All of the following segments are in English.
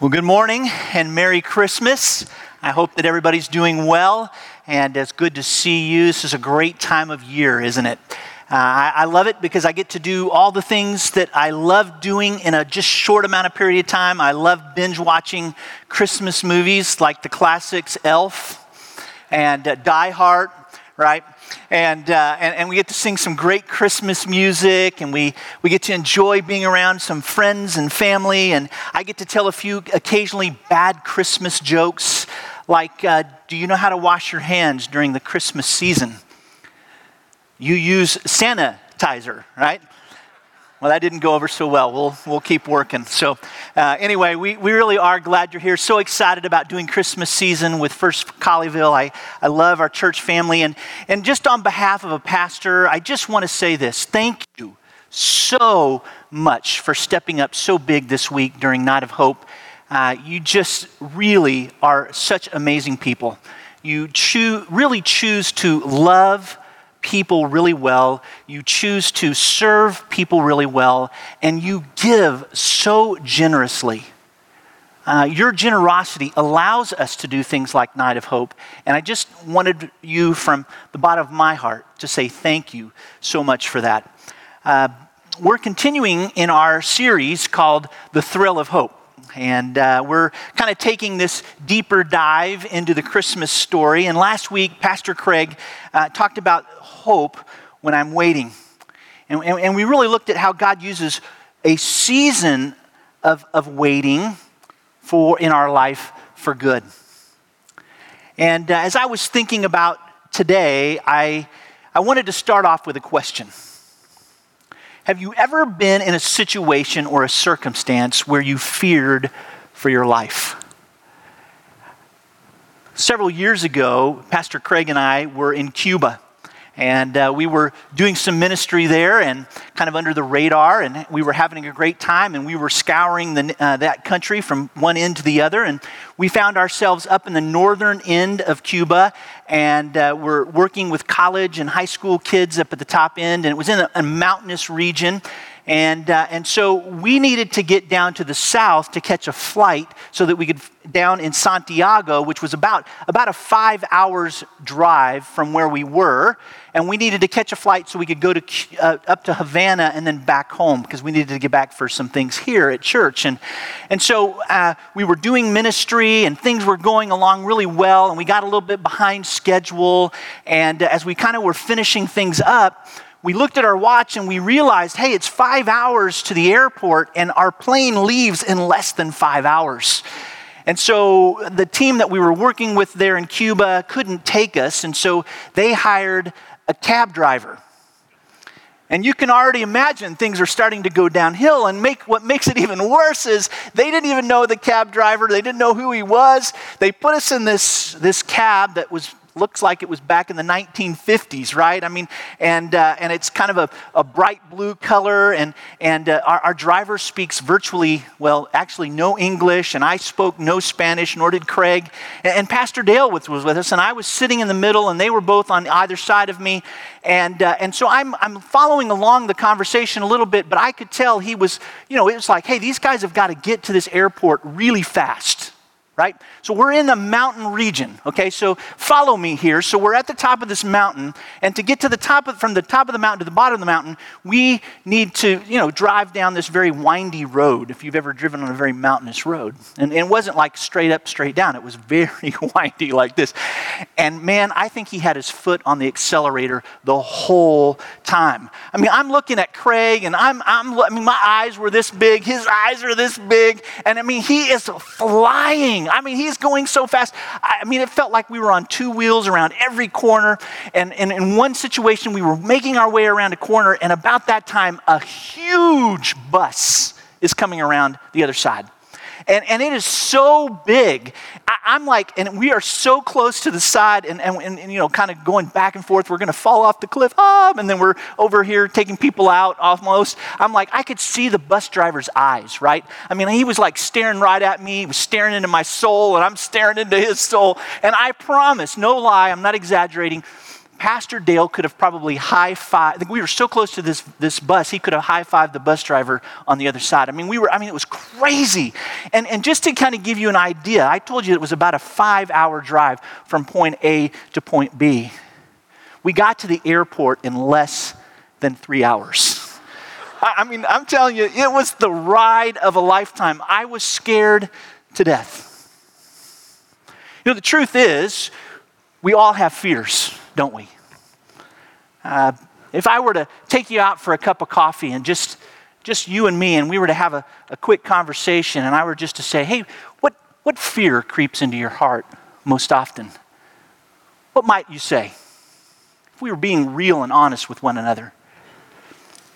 Well, good morning and Merry Christmas. I hope that everybody's doing well, and it's good to see you. This is a great time of year, isn't it? Uh, I, I, love it because I get to do all the things that I love doing in a just short amount of period of time. I love binge watching Christmas movies like the classics Elf and uh, Die Hard, right? And, uh, and, and we get to sing some great Christmas music, and we, we get to enjoy being around some friends and family, and I get to tell a few occasionally bad Christmas jokes, like, uh, do you know how to wash your hands during the Christmas season? You use sanitizer, right? Well, that didn't go over so well. We'll, we'll keep working. So, uh, anyway, we, we really are glad you're here. So excited about doing Christmas season with First Colleyville. I, I love our church family. And, and just on behalf of a pastor, I just want to say this thank you so much for stepping up so big this week during Night of Hope. Uh, you just really are such amazing people. You choo- really choose to love people really well, you choose to serve people really well, and you give so generously. Uh, your generosity allows us to do things like Night of Hope. And I just wanted you, from the bottom of my heart, to say thank you so much for that. Uh, we're continuing in our series called The Thrill of Hope. And uh, we're kind of taking this deeper dive into the Christmas story. And last week, Pastor Craig uh, talked about hope when I'm waiting. And, and, and, we really looked at how God uses a season of, of waiting for in our life for good. And uh, as I was thinking about today, I, I wanted to start off with a question. Have you ever been in a situation or a circumstance where you feared for your life? Several years ago, Pastor Craig and I were in Cuba. And uh, we were doing some ministry there and kind of under the radar, and we were having a great time. And we were scouring the, uh, that country from one end to the other. And we found ourselves up in the northern end of Cuba, and uh, we're working with college and high school kids up at the top end. And it was in a, a mountainous region. And, uh, and so we needed to get down to the south to catch a flight so that we could down in Santiago, which was about, about a five hours drive from where we were. And we needed to catch a flight so we could go to, uh, up to Havana and then back home because we needed to get back for some things here at church. And, and so uh, we were doing ministry and things were going along really well. And we got a little bit behind schedule. And as we kind of were finishing things up, we looked at our watch and we realized, hey, it's five hours to the airport, and our plane leaves in less than five hours. And so the team that we were working with there in Cuba couldn't take us, and so they hired a cab driver. And you can already imagine things are starting to go downhill. And make, what makes it even worse is they didn't even know the cab driver. They didn't know who he was. They put us in this, this cab that was looks like it was back in the 1950s, right? I mean, and, uh, and it's kind of a, a bright blue color, and, and uh, our, our driver speaks virtually, well, actually no English, and I spoke no Spanish, nor did Craig. And, and Pastor Dale was, was with us, and I was sitting in the middle, and they were both on either side of me. And, uh, and so I'm, I'm following along the conversation a little bit, but I could tell he was, you know, it was like, hey, these guys have got to get to this airport really fast right? So we're in the mountain region, okay? So follow me here. So we're at the top of this mountain, and to get to the top of, from the top of the mountain to the bottom of the mountain, we need to, you know, drive down this very windy road, if you've ever driven on a very mountainous road. And, and it wasn't like straight up, straight down. It was very windy like this. And man, I think he had his foot on the accelerator the whole time. I mean, I'm looking at Craig, and I'm, I'm I mean, my eyes were this big, his eyes are this big, and I mean, he is flying I mean, he's going so fast. I mean, it felt like we were on two wheels around every corner. And, and in one situation, we were making our way around a corner, and about that time, a huge bus is coming around the other side. And, and it is so big. I, am like, and we are so close to the side and, and, and, you know, kind of going back and forth. We're going to fall off the cliff. Ah, and then we're over here taking people out almost. I'm like, I could see the bus driver's eyes, right? I mean, he was like staring right at me. He was staring into my soul, and I'm staring into his soul. And I promise, no lie, I'm not exaggerating Pastor Dale could have probably high five. We were so close to this, this bus, he could have high fived the bus driver on the other side. I mean, we were, I mean, it was crazy. And, and just to kind of give you an idea, I told you it was about a five hour drive from point A to point B. We got to the airport in less than three hours. I, I mean, I'm telling you, it was the ride of a lifetime. I was scared to death. You know, the truth is, we all have fears, don't we? Uh, if I were to take you out for a cup of coffee and just, just you and me, and we were to have a, a quick conversation, and I were just to say, hey, what, what fear creeps into your heart most often? What might you say? If we were being real and honest with one another.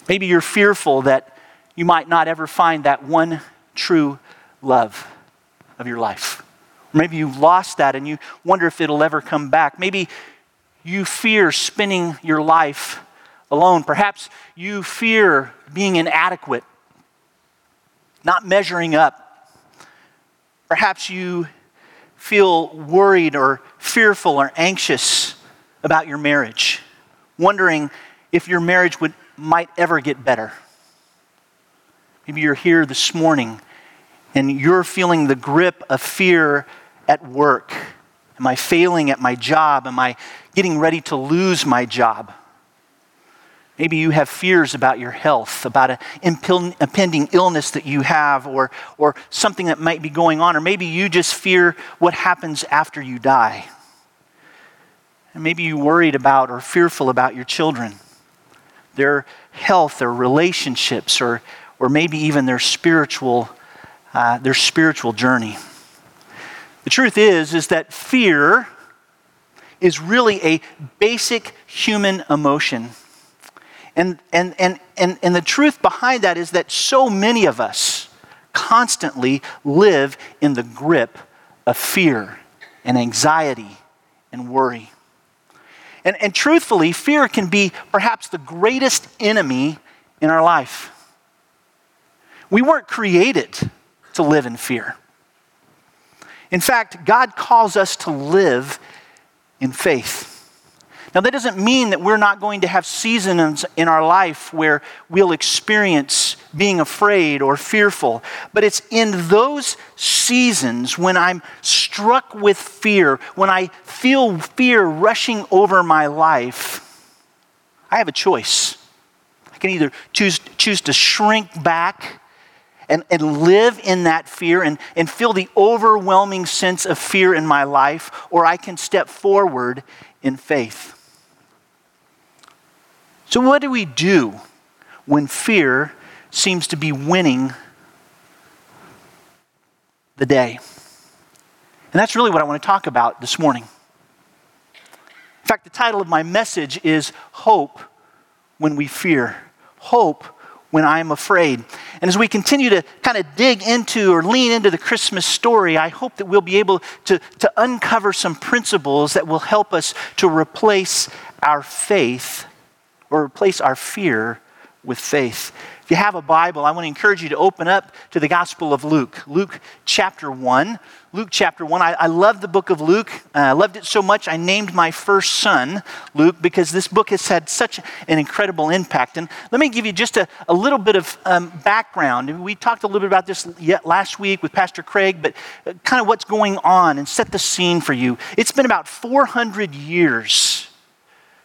Maybe you're fearful that you might not ever find that one true love of your life. Maybe you've lost that and you wonder if it'll ever come back. Maybe you fear spending your life alone. Perhaps you fear being inadequate, not measuring up. Perhaps you feel worried or fearful or anxious about your marriage, wondering if your marriage would, might ever get better. Maybe you're here this morning and you're feeling the grip of fear at work? Am I failing at my job? Am I getting ready to lose my job? Maybe you have fears about your health, about an impending illness that you have, or, or something that might be going on, or maybe you just fear what happens after you die. And maybe you're worried about or fearful about your children, their health, their relationships, or, or maybe even their spiritual, uh, their spiritual journey. The truth is, is that fear is really a basic human emotion. And, and, and, and, and the truth behind that is that so many of us constantly live in the grip of fear and anxiety and worry. And, and truthfully, fear can be perhaps the greatest enemy in our life. We weren't created to live in fear. In fact, God calls us to live in faith. Now, that doesn't mean that we're not going to have seasons in our life where we'll experience being afraid or fearful. But it's in those seasons when I'm struck with fear, when I feel fear rushing over my life, I have a choice. I can either choose, choose to shrink back and, and live in that fear and, and feel the overwhelming sense of fear in my life, or I can step forward in faith. So, what do we do when fear seems to be winning the day? And that's really what I want to talk about this morning. In fact, the title of my message is Hope When We Fear. Hope when I'm afraid. And as we continue to kind of dig into or lean into the Christmas story, I hope that we'll be able to, to uncover some principles that will help us to replace our faith or replace our fear with faith. If you have a Bible, I want to encourage you to open up to the Gospel of Luke, Luke chapter 1. Luke chapter 1. I, I love the book of Luke. Uh, I loved it so much, I named my first son Luke because this book has had such an incredible impact. And let me give you just a, a little bit of um, background. We talked a little bit about this last week with Pastor Craig, but uh, kind of what's going on and set the scene for you. It's been about 400 years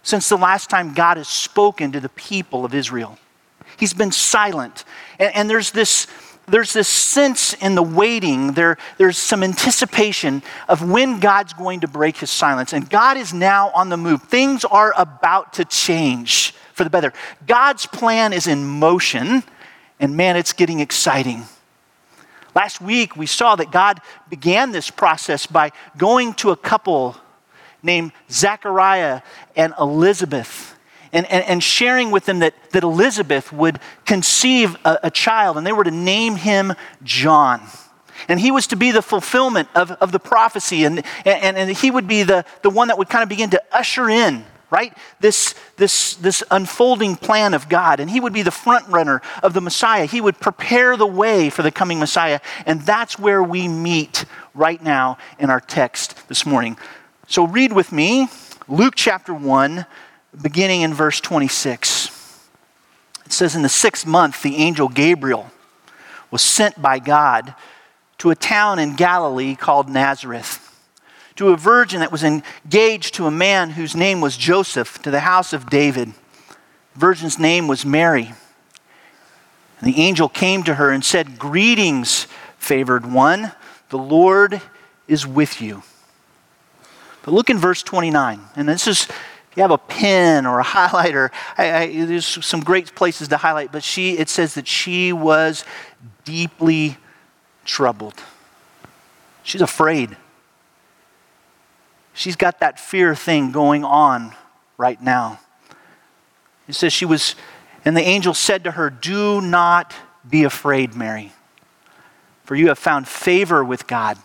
since the last time God has spoken to the people of Israel. He's been silent. And, and there's this there's this sense in the waiting, there, there's some anticipation of when God's going to break his silence. And God is now on the move. Things are about to change for the better. God's plan is in motion, and man, it's getting exciting. Last week, we saw that God began this process by going to a couple named Zachariah and Elizabeth and, and, and sharing with them that, that Elizabeth would conceive a, a child and they were to name him John. And he was to be the fulfillment of, of the prophecy, and, and, and he would be the, the one that would kind of begin to usher in, right, this, this, this unfolding plan of God. And he would be the front runner of the Messiah. He would prepare the way for the coming Messiah. And that's where we meet right now in our text this morning. So read with me Luke chapter 1, beginning in verse 26. It says, In the sixth month, the angel Gabriel was sent by God to a town in Galilee called Nazareth, to a virgin that was engaged to a man whose name was Joseph, to the house of David. The virgin's name was Mary. And the angel came to her and said, Greetings, favored one, the Lord is with you. But look in verse 29, and this is you have a pen or a highlighter, I, I, there's some great places to highlight, but she, it says that she was deeply troubled. She's afraid. She's got that fear thing going on right now. It says she was, and the angel said to her, Do not be afraid, Mary, for you have found favor with God.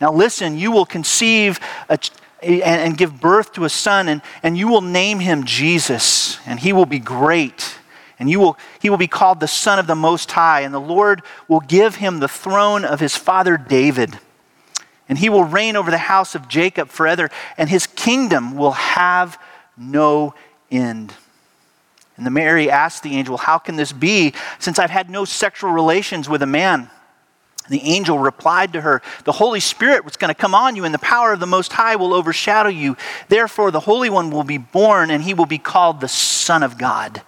Now listen, you will conceive a, and, and give birth to a son, and, and you will name him Jesus, and he will be great. And you will, he will be called the Son of the Most High, and the Lord will give him the throne of his father David. And he will reign over the house of Jacob forever, and his kingdom will have no end. And the Mary asked the angel, How can this be, since I've had no sexual relations with a man? The angel replied to her, The Holy Spirit was going to come on you, and the power of the Most High will overshadow you. Therefore, the Holy One will be born, and he will be called the Son of God.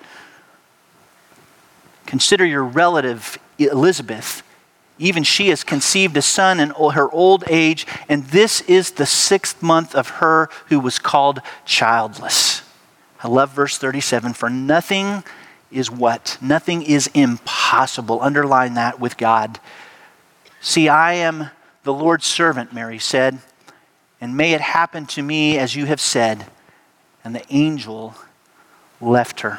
Consider your relative, Elizabeth. Even she has conceived a son in her old age, and this is the sixth month of her who was called childless. I love verse 37 for nothing is what? Nothing is impossible. Underline that with God. See, I am the Lord's servant, Mary said, and may it happen to me as you have said. And the angel left her.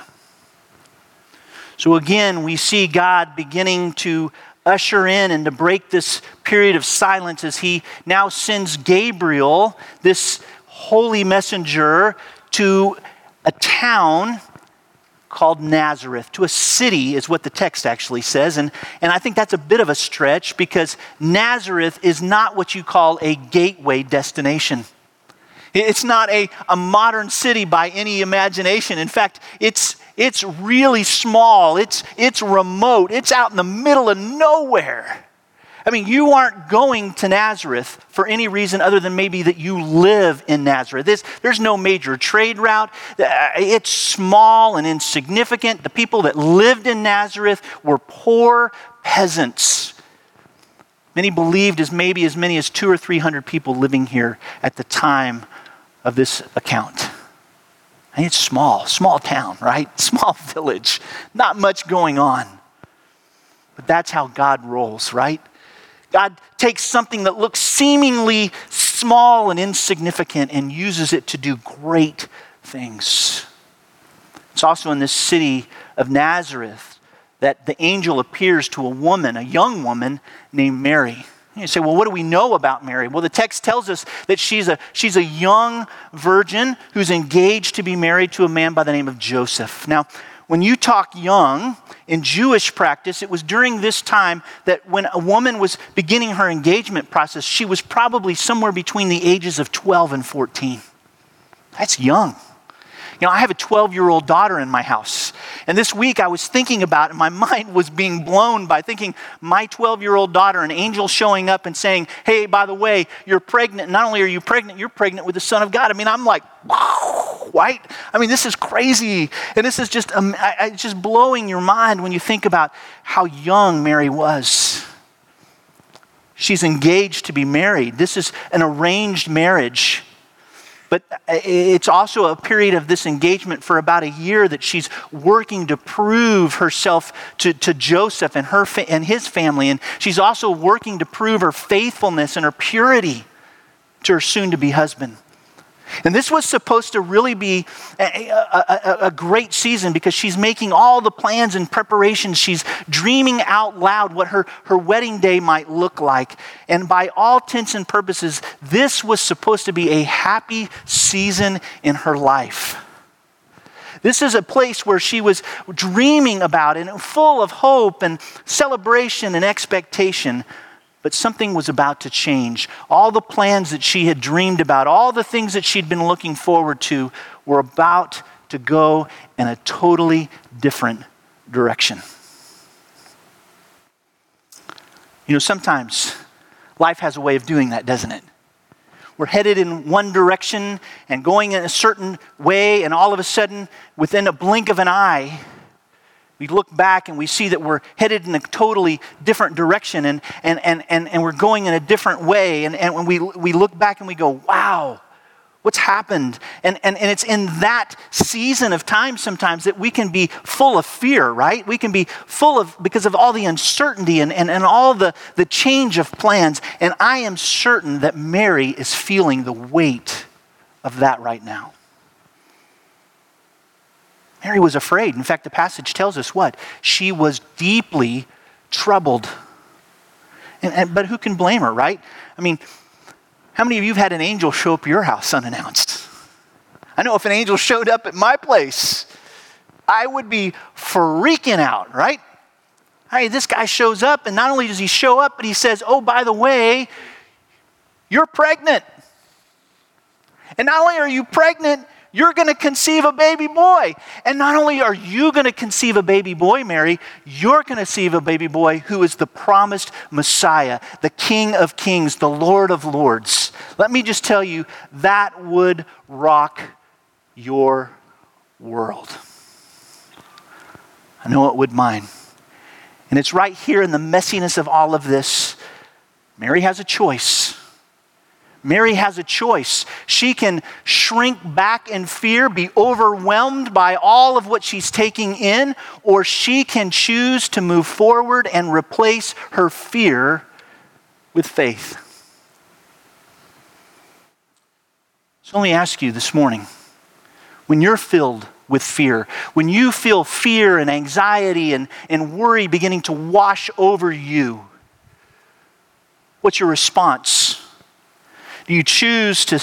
So again, we see God beginning to usher in and to break this period of silence as he now sends Gabriel, this holy messenger, to a town called Nazareth, to a city, is what the text actually says. And, and I think that's a bit of a stretch because Nazareth is not what you call a gateway destination. It's not a, a modern city by any imagination. In fact, it's, it's really small, it's, it's remote, it's out in the middle of nowhere. I mean, you aren't going to Nazareth for any reason other than maybe that you live in Nazareth. There's, there's no major trade route. Uh, it's small and insignificant. The people that lived in Nazareth were poor peasants. Many believed as maybe as many as two or three hundred people living here at the time of this account. And it's small, small town, right? Small village, not much going on. But that's how God rolls, right? God takes something that looks seemingly small and insignificant and uses it to do great things. It's also in this city of Nazareth that the angel appears to a woman, a young woman named Mary. You say, well, what do we know about Mary? Well, the text tells us that she's a, she's a young virgin who's engaged to be married to a man by the name of Joseph. Now, when you talk young, in Jewish practice, it was during this time that when a woman was beginning her engagement process, she was probably somewhere between the ages of 12 and 14. That's young. You know, I have a 12 year old daughter in my house. And this week I was thinking about and my mind was being blown by thinking my 12 year old daughter, an angel showing up and saying, Hey, by the way, you're pregnant. Not only are you pregnant, you're pregnant with the Son of God. I mean, I'm like, wow, right? I mean, this is crazy. And this is just, um, I, just blowing your mind when you think about how young Mary was. She's engaged to be married. This is an arranged marriage. But it's also a period of this engagement for about a year that she's working to prove herself to, to Joseph and, her fa- and his family. And she's also working to prove her faithfulness and her purity to her soon to be husband. And this was supposed to really be a, a, a, great season because she's making all the plans and preparations. She's dreaming out loud what her, her wedding day might look like. And by all intents and purposes, this was supposed to be a happy season in her life. This is a place where she was dreaming about and full of hope and celebration and expectation. But something was about to change. All the plans that she had dreamed about, all the things that she'd been looking forward to, were about to go in a totally different direction. You know, sometimes life has a way of doing that, doesn't it? We're headed in one direction and going in a certain way, and all of a sudden, within a blink of an eye, we look back and we see that we're headed in a totally different direction and, and, and, and, and we're going in a different way. And, and when we, we look back and we go, wow, what's happened? And, and, and it's in that season of time sometimes that we can be full of fear, right? We can be full of, because of all the uncertainty and, and, and all the, the change of plans. And I am certain that Mary is feeling the weight of that right now. Mary was afraid. In fact, the passage tells us what? She was deeply troubled. And, and, but who can blame her, right? I mean, how many of you have had an angel show up your house unannounced? I know if an angel showed up at my place, I would be freaking out, right? Hey, this guy shows up, and not only does he show up, but he says, Oh, by the way, you're pregnant. And not only are you pregnant, you're going to conceive a baby boy. And not only are you going to conceive a baby boy, Mary, you're going to conceive a baby boy who is the promised Messiah, the King of Kings, the Lord of Lords. Let me just tell you, that would rock your world. I know it would mine. And it's right here in the messiness of all of this. Mary has a choice. Mary has a choice. She can shrink back in fear, be overwhelmed by all of what she's taking in, or she can choose to move forward and replace her fear with faith. So let me ask you this morning when you're filled with fear, when you feel fear and anxiety and, and worry beginning to wash over you, what's your response? Do you choose to,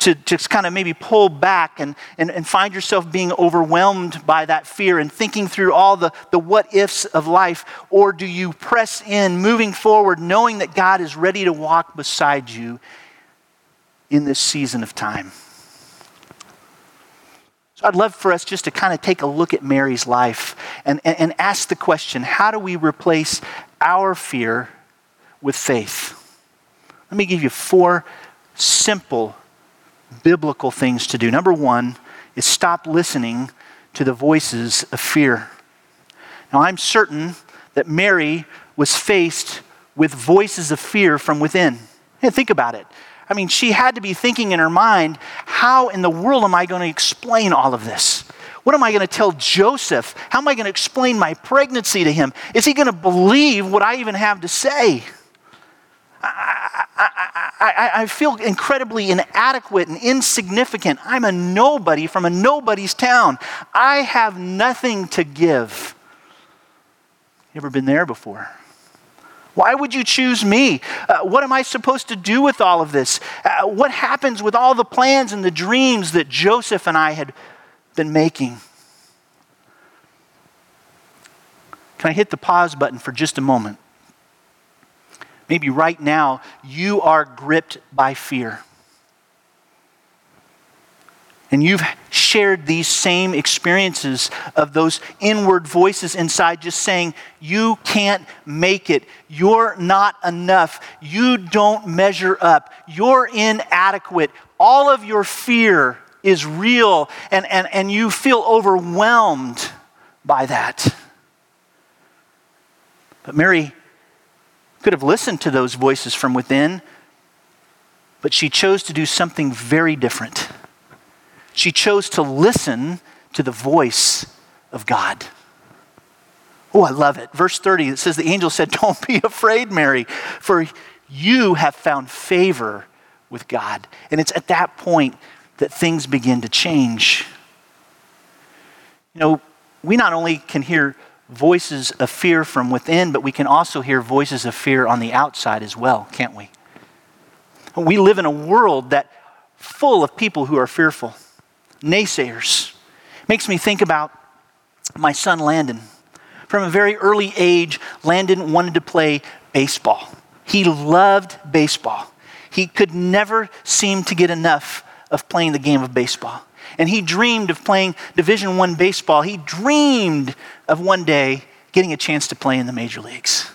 to, to kind of maybe pull back and, and, and find yourself being overwhelmed by that fear and thinking through all the, the what ifs of life? Or do you press in, moving forward, knowing that God is ready to walk beside you in this season of time? So I'd love for us just to kind of take a look at Mary's life and, and, and ask the question how do we replace our fear with faith? Let me give you four simple biblical things to do. Number one is stop listening to the voices of fear. Now, I'm certain that Mary was faced with voices of fear from within. think about it. I mean, she had to be thinking in her mind, how in the world am I going to explain all of this? What am I going to tell Joseph? How am I going to explain my pregnancy to him? Is he going to believe what I even have to say? I, I, I, feel incredibly inadequate and insignificant. I'm a nobody from a nobody's town. I have nothing to give. You ever been there before? Why would you choose me? Uh, what am I supposed to do with all of this? Uh, what happens with all the plans and the dreams that Joseph and I had been making? Can I hit the pause button for just a moment? Maybe right now you are gripped by fear. And you've shared these same experiences of those inward voices inside just saying, You can't make it. You're not enough. You don't measure up. You're inadequate. All of your fear is real, and, and, and you feel overwhelmed by that. But Mary could have listened to those voices from within, but she chose to do something very different. She chose to listen to the voice of God. Oh, I love it. Verse 30, it says, The angel said, Don't be afraid, Mary, for you have found favor with God. And it's at that point that things begin to change. You know, we not only can hear voices of fear from within, but we can also hear voices of fear on the outside as well, can't we? We live in a world that full of people who are fearful, naysayers. Makes me think about my son Landon. From a very early age, Landon wanted to play baseball. He loved baseball. He could never seem to get enough of playing the game of baseball. And he dreamed of playing Division 1 baseball. He dreamed of one day getting a chance to play in the major leagues.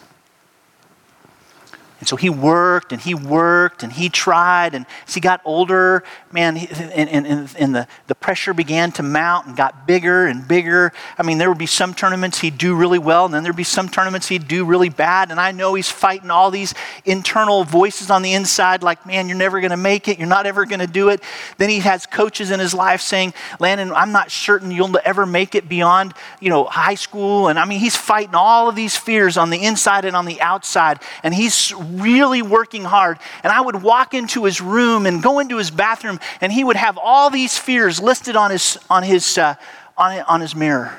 And so he worked and he worked and he tried. And as he got older, man, and, and, and the, the pressure began to mount and got bigger and bigger. I mean, there would be some tournaments he'd do really well, and then there'd be some tournaments he'd do really bad. And I know he's fighting all these internal voices on the inside, like, man, you're never going to make it. You're not ever going to do it. Then he has coaches in his life saying, Landon, I'm not certain you'll ever make it beyond, you know, high school. And I mean, he's fighting all of these fears on the inside and on the outside. And he's really working hard. And I would walk into his room and go into his bathroom, and he would have all these fears listed on his, on his, uh, on, on his mirror.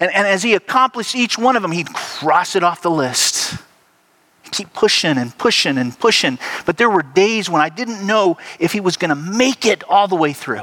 And, and as he accomplished each one of them, he'd cross it off the list. Keep pushing and pushing and pushing. But there were days when I didn't know if he was going to make it all the way through.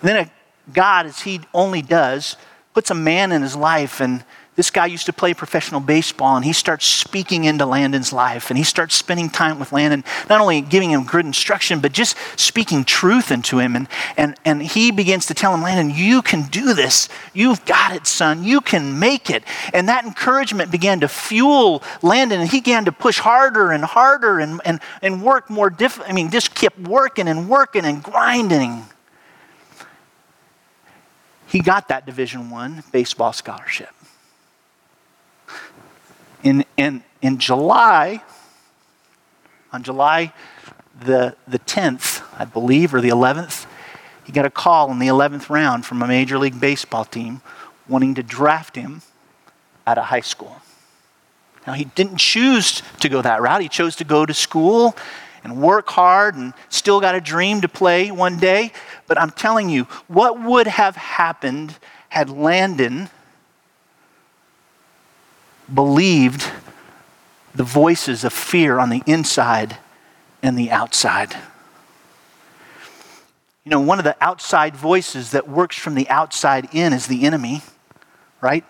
And then God, as he only does, puts a man in his life and this guy used to play professional baseball and he starts speaking into Landon's life and he starts spending time with Landon, not only giving him good instruction, but just speaking truth into him. And, and, and he begins to tell him, Landon, you can do this. You've got it, son. You can make it. And that encouragement began to fuel Landon and he began to push harder and harder and, and, and work more diff- I mean, just kept working and working and grinding. He got that Division One baseball scholarship in, in, in July, on July the, the 10th, I believe, or the 11th, he got a call in the 11th round from a Major League Baseball team wanting to draft him out of high school. Now, he didn't choose to go that route. He chose to go to school and work hard and still got a dream to play one day. But I'm telling you, what would have happened had Landon believed the voices of fear on the inside and the outside. You know, one of the outside voices that works from the outside in is the enemy, right?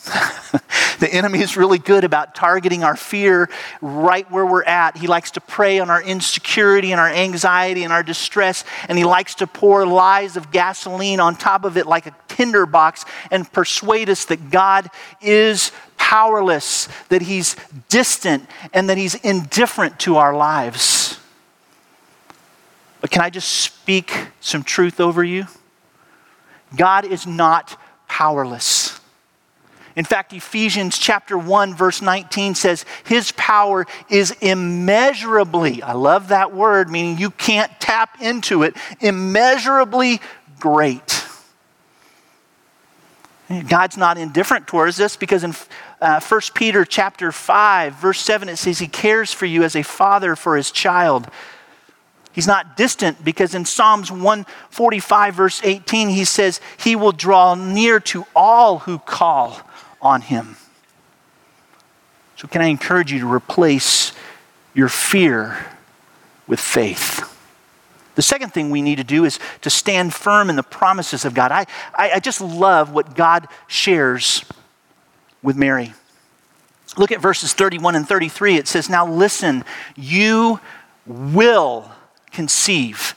the enemy is really good about targeting our fear right where we're at. He likes to prey on our insecurity and our anxiety and our distress, and he likes to pour lies of gasoline on top of it like a tinderbox and persuade us that God is powerless, that he's distant, and that he's indifferent to our lives. But can I just speak some truth over you? God is not powerless. In fact, Ephesians chapter 1 verse 19 says his power is immeasurably, I love that word meaning you can't tap into it, immeasurably great. God's not indifferent towards this because in uh, 1 Peter chapter 5, verse 7, it says he cares for you as a father for his child. He's not distant because in Psalms 145, verse 18, he says he will draw near to all who call on him. So, can I encourage you to replace your fear with faith? The second thing we need to do is to stand firm in the promises of God. I, I, I just love what God shares with Mary. Look at verses 31 and 33. It says, Now listen, you will conceive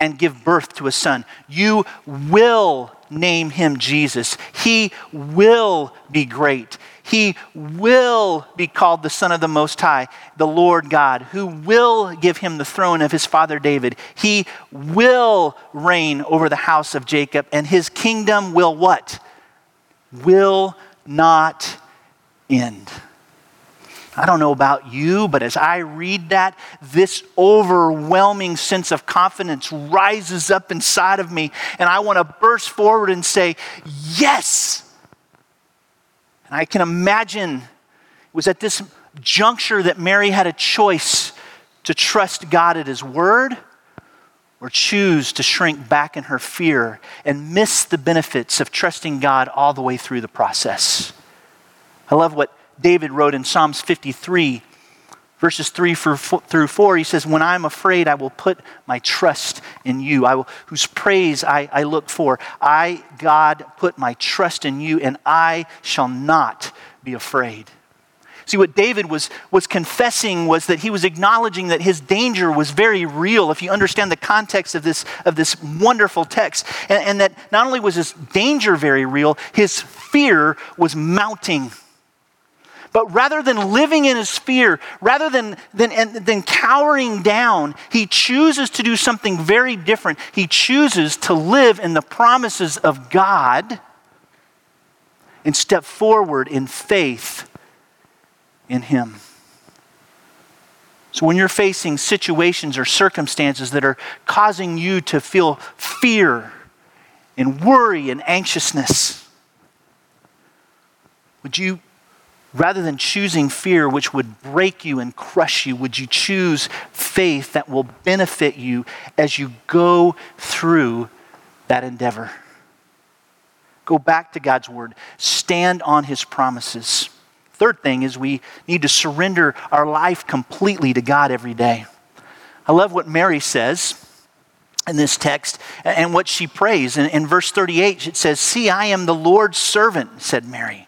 and give birth to a son. You will name him Jesus. He will be great. He will be called the Son of the Most High, the Lord God, who will give him the throne of his father David. He will reign over the house of Jacob, and his kingdom will what? Will not end. I don't know about you, but as I read that, this overwhelming sense of confidence rises up inside of me, and I want to burst forward and say, Yes! And I can imagine it was at this juncture that Mary had a choice to trust God at His word or choose to shrink back in her fear and miss the benefits of trusting God all the way through the process. I love what David wrote in Psalms 53, verses 3 through 4. He says, When I'm afraid, I will put my trust in you, I will, whose praise I, I look for. I, God, put my trust in you, and I shall not be afraid. See, what David was, was confessing was that he was acknowledging that his danger was very real, if you understand the context of this, of this wonderful text. And, and that not only was his danger very real, his fear was mounting. But rather than living in his fear, rather than, than, than cowering down, he chooses to do something very different. He chooses to live in the promises of God and step forward in faith in Him. So, when you're facing situations or circumstances that are causing you to feel fear and worry and anxiousness, would you, rather than choosing fear, which would break you and crush you, would you choose faith that will benefit you as you go through that endeavor? Go back to God's word, stand on His promises. Third thing is we need to surrender our life completely to God every day. I love what Mary says in this text and what she prays. In, in, verse 38, it says, See, I am the Lord's servant, said Mary.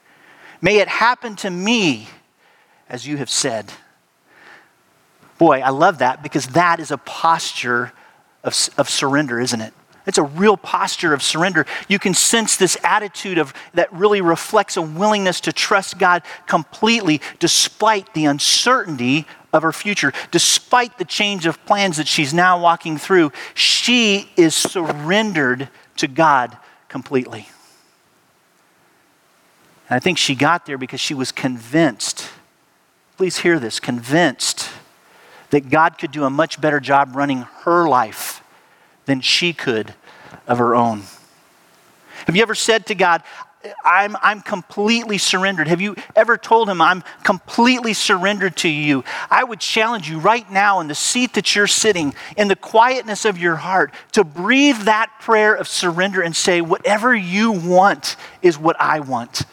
May it happen to me as you have said. Boy, I love that because that is a posture of, of surrender, isn't it? It's a real posture of surrender. You can sense this attitude of that really reflects a willingness to trust God completely despite the uncertainty of her future. Despite the change of plans that she's now walking through, she is surrendered to God completely. And I think she got there because she was convinced. Please hear this convinced that God could do a much better job running her life than she could of her own. Have you ever said to God, I'm, I'm completely surrendered. Have you ever told him, I'm completely surrendered to you? I would challenge you right now in the seat that you're sitting, in the quietness of your heart, to breathe that prayer of surrender and say, Whatever you want is what I want.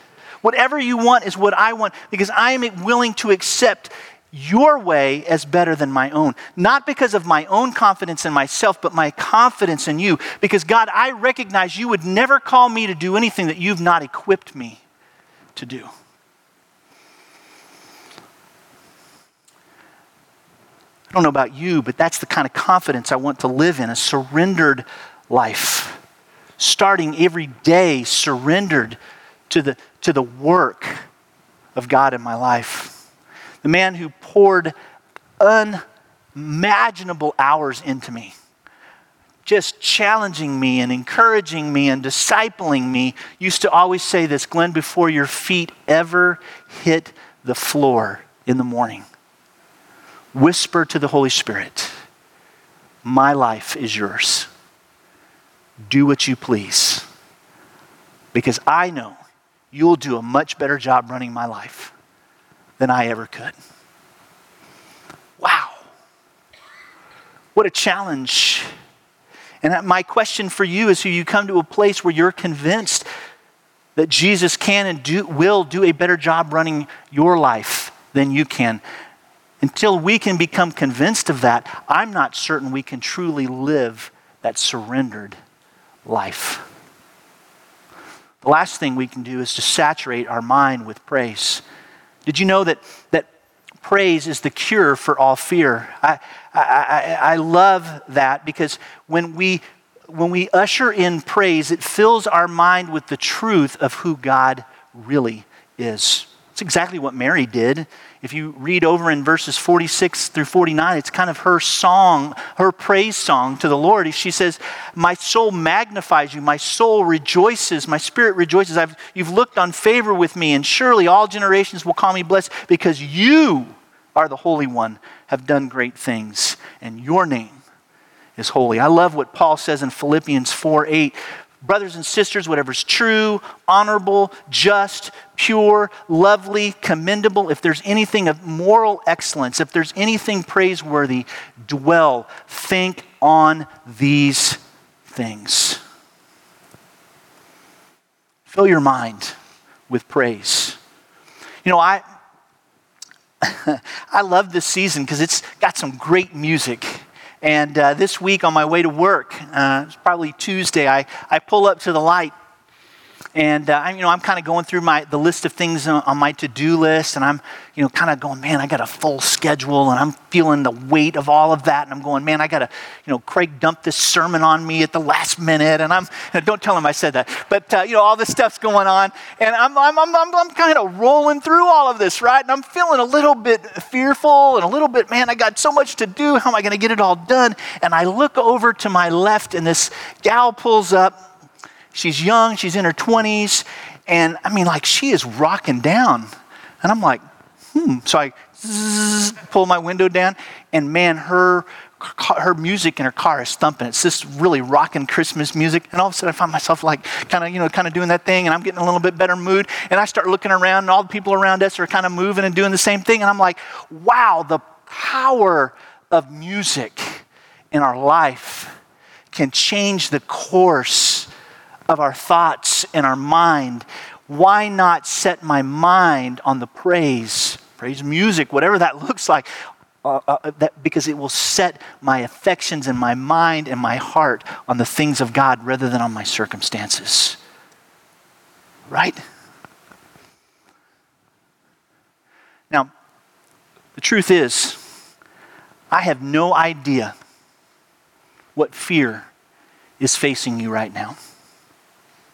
Whatever you want is what I want because I am willing to accept your way as better than my own. Not because of my own confidence in myself, but my confidence in you. Because, God, I recognize you would never call me to do anything that you've not equipped me to do. I don't know about you, but that's the kind of confidence I want to live in a surrendered life. Starting every day surrendered to the, to the work of God in my life the man who poured unimaginable hours into me, just challenging me and encouraging me and discipling me, used to always say this Glenn, before your feet ever hit the floor in the morning, whisper to the Holy Spirit, My life is yours. Do what you please. Because I know you'll do a much better job running my life than I ever could. Wow. What a challenge. And my question for you is: who you come to a place where you're convinced that Jesus can and do, will do a better job running your life than you can. Until we can become convinced of that, I'm not certain we can truly live that surrendered life. The last thing we can do is to saturate our mind with praise. Did you know that, that praise is the cure for all fear? I, I, I love that because when we, when we usher in praise, it fills our mind with the truth of who God really is. It's exactly what Mary did. If you read over in verses 46 through 49, it's kind of her song, her praise song to the Lord. She says, My soul magnifies you, my soul rejoices, my spirit rejoices. I've, you've looked on favor with me, and surely all generations will call me blessed because you are the Holy One, have done great things, and your name is holy. I love what Paul says in Philippians 4 8 brothers and sisters, whatever's true, honorable, just, pure, lovely, commendable, if there's anything of moral excellence, if there's anything praiseworthy, dwell, think on these things. Fill your mind with praise. You know, I I love this season because it's got some great music. And uh, this week on my way to work, uh, it's probably Tuesday, I, I pull up to the light and uh, I'm, you know, I'm kind of going through my the list of things on my to-do list, and I'm, you know, kind of going, man, I got a full schedule, and I'm feeling the weight of all of that, and I'm going, man, I got to, you know, Craig dumped this sermon on me at the last minute, and I'm, don't tell him I said that, but uh, you know, all this stuff's going on, and I'm, I'm, I'm, I'm, I'm kind of rolling through all of this, right? And I'm feeling a little bit fearful and a little bit, man, I got so much to do. How am I going to get it all done? And I look over to my left, and this gal pulls up She's young, she's in her 20s, and I mean, like, she is rocking down. And I'm like, hmm. So I zzz, pull my window down, and man, her her music in her car is thumping. It's this really rocking Christmas music. And all of a sudden, I find myself like kind of, you know, kind of doing that thing, and I'm getting a little bit better mood. And I start looking around, and all the people around us are kind of moving and doing the same thing. And I'm like, wow, the power of music in our life can change the course of our thoughts and our mind, why not set my mind on the praise, praise music, whatever that looks like, uh, uh, that, because it will set my affections and my mind and my heart on the things of God rather than on my circumstances. Right? Now, the truth is, I have no idea what fear is facing you right now.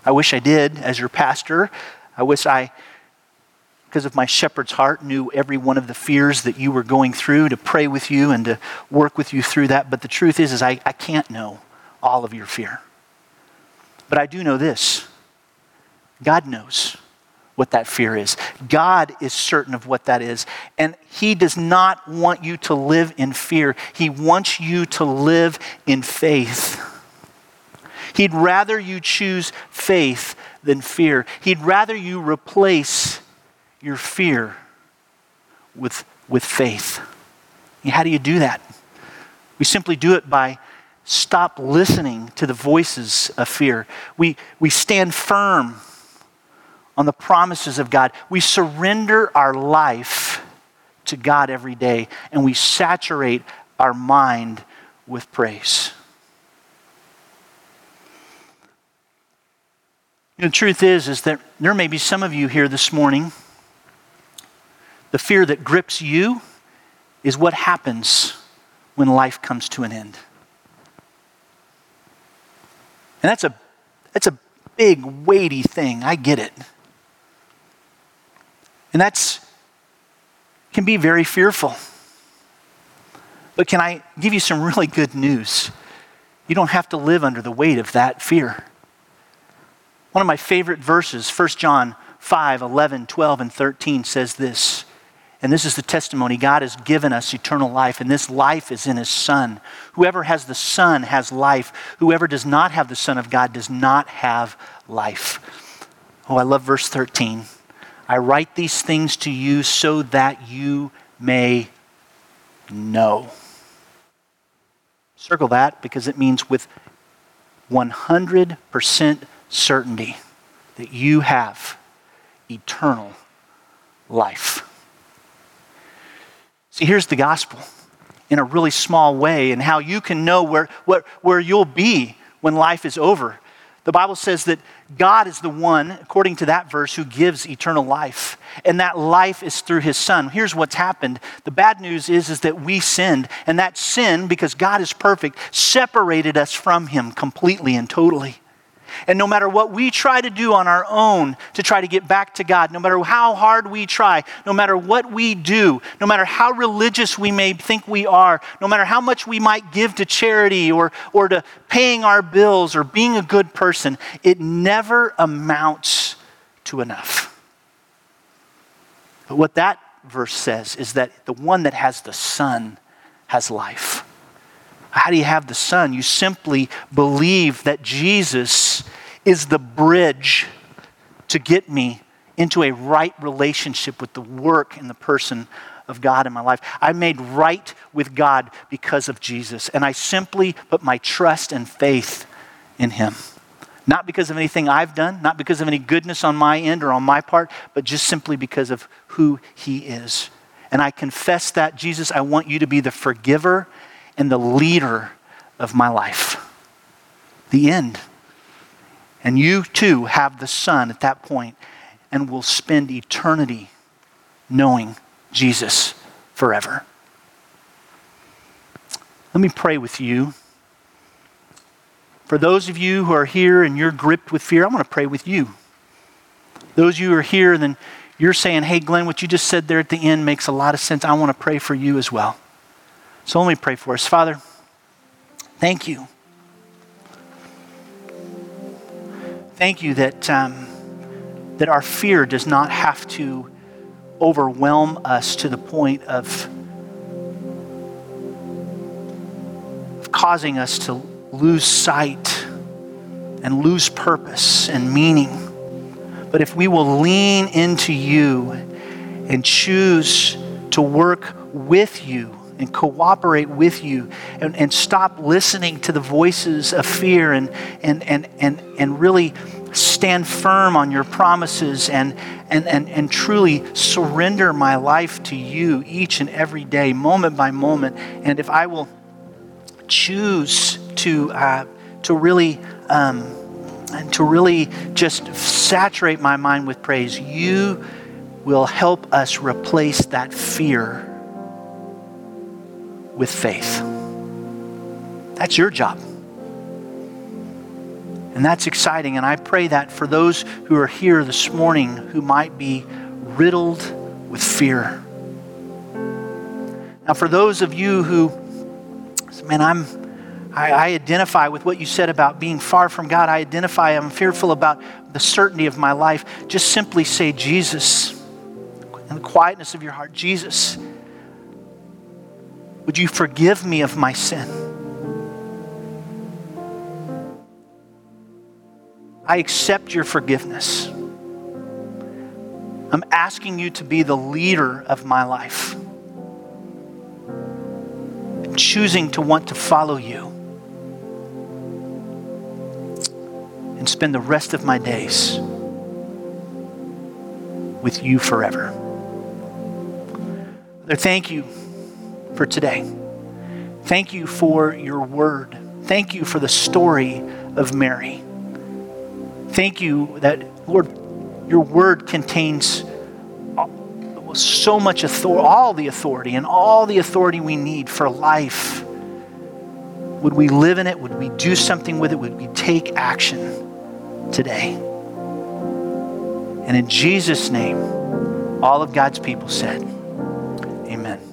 I wish I did as your pastor. I wish I, because of my shepherd's heart, knew every one of the fears that you were going through to pray with you and to work with you through that. But the truth is, is I, I can't know all of your fear. But I do know this God knows what that fear is. God is certain of what that is. And He does not want you to live in fear, He wants you to live in faith. He'd rather you choose faith than fear. He'd rather you replace your fear with, with faith. How do you do that? We simply do it by stop listening to the voices of fear. We, we stand firm on the promises of God. We surrender our life to God every day, and we saturate our mind with praise. The truth is, is that there may be some of you here this morning. The fear that grips you is what happens when life comes to an end. And that's a, that's a big, weighty thing. I get it. And that's can be very fearful. But can I give you some really good news? You don't have to live under the weight of that fear. One of my favorite verses, 1 John 5 11, 12, and 13, says this. And this is the testimony God has given us eternal life, and this life is in His Son. Whoever has the Son has life. Whoever does not have the Son of God does not have life. Oh, I love verse 13. I write these things to you so that you may know. Circle that because it means with 100% certainty that you have eternal life. See, here's the gospel in a really small way and how you can know where, where, where you'll be when life is over. The Bible says that God is the one, according to that verse, who gives eternal life. And that life is through his son. Here's what's happened. The bad news is, is that we sinned. And that sin, because God is perfect, separated us from him completely and totally. And no matter what we try to do on our own to try to get back to God, no matter how hard we try, no matter what we do, no matter how religious we may think we are, no matter how much we might give to charity or, or to paying our bills or being a good person, it never amounts to enough. But what that verse says is that the one that has the Son has life. How do you have the Son? You simply believe that Jesus is the bridge to get me into a right relationship with the work and the person of God in my life. I'm made right with God because of Jesus, and I simply put my trust and faith in Him. Not because of anything I've done, not because of any goodness on my end or on my part, but just simply because of who He is. And I confess that, Jesus, I want you to be the forgiver and the leader of my life. The end. And you too have the Son at that point and will spend eternity knowing Jesus forever. Let me pray with you. For those of you who are here and you're gripped with fear, I want to pray with you. Those of you who are here, and then you're saying, hey, Glenn, what you just said there at the end makes a lot of sense. I want to pray for you as well. So let me pray for us. Father, thank you. Thank you that, um, that our fear does not have to overwhelm us to the point of, of causing us to lose sight and lose purpose and meaning. But if we will lean into you and choose to work with you and cooperate with you and, and stop listening to the voices of fear and, and, and, and, and really stand firm on your promises and, and, and, and truly surrender my life to you each and every day, moment by moment. And if I will choose to, uh, to really. Um, and to really just saturate my mind with praise, you will help us replace that fear with faith. That's your job. And that's exciting. And I pray that for those who are here this morning who might be riddled with fear. Now, for those of you who, man, I'm, I, I, identify with what you said about being far from God. I identify, I'm fearful about the certainty of my life. Just simply say, Jesus, in the quietness of your heart, Jesus, would you forgive me of my sin? I accept your forgiveness. I'm asking you to be the leader of my life. I'm choosing to want to follow you and spend the rest of my days with you forever. Father, thank you for today. Thank you for your word. Thank you for the story of Mary. Thank you that, Lord, your word contains so much authority, all the authority, and all the authority we need for life. Would we live in it? Would we do something with it? Would we take action today? And in Jesus' name, all of God's people said, Amen.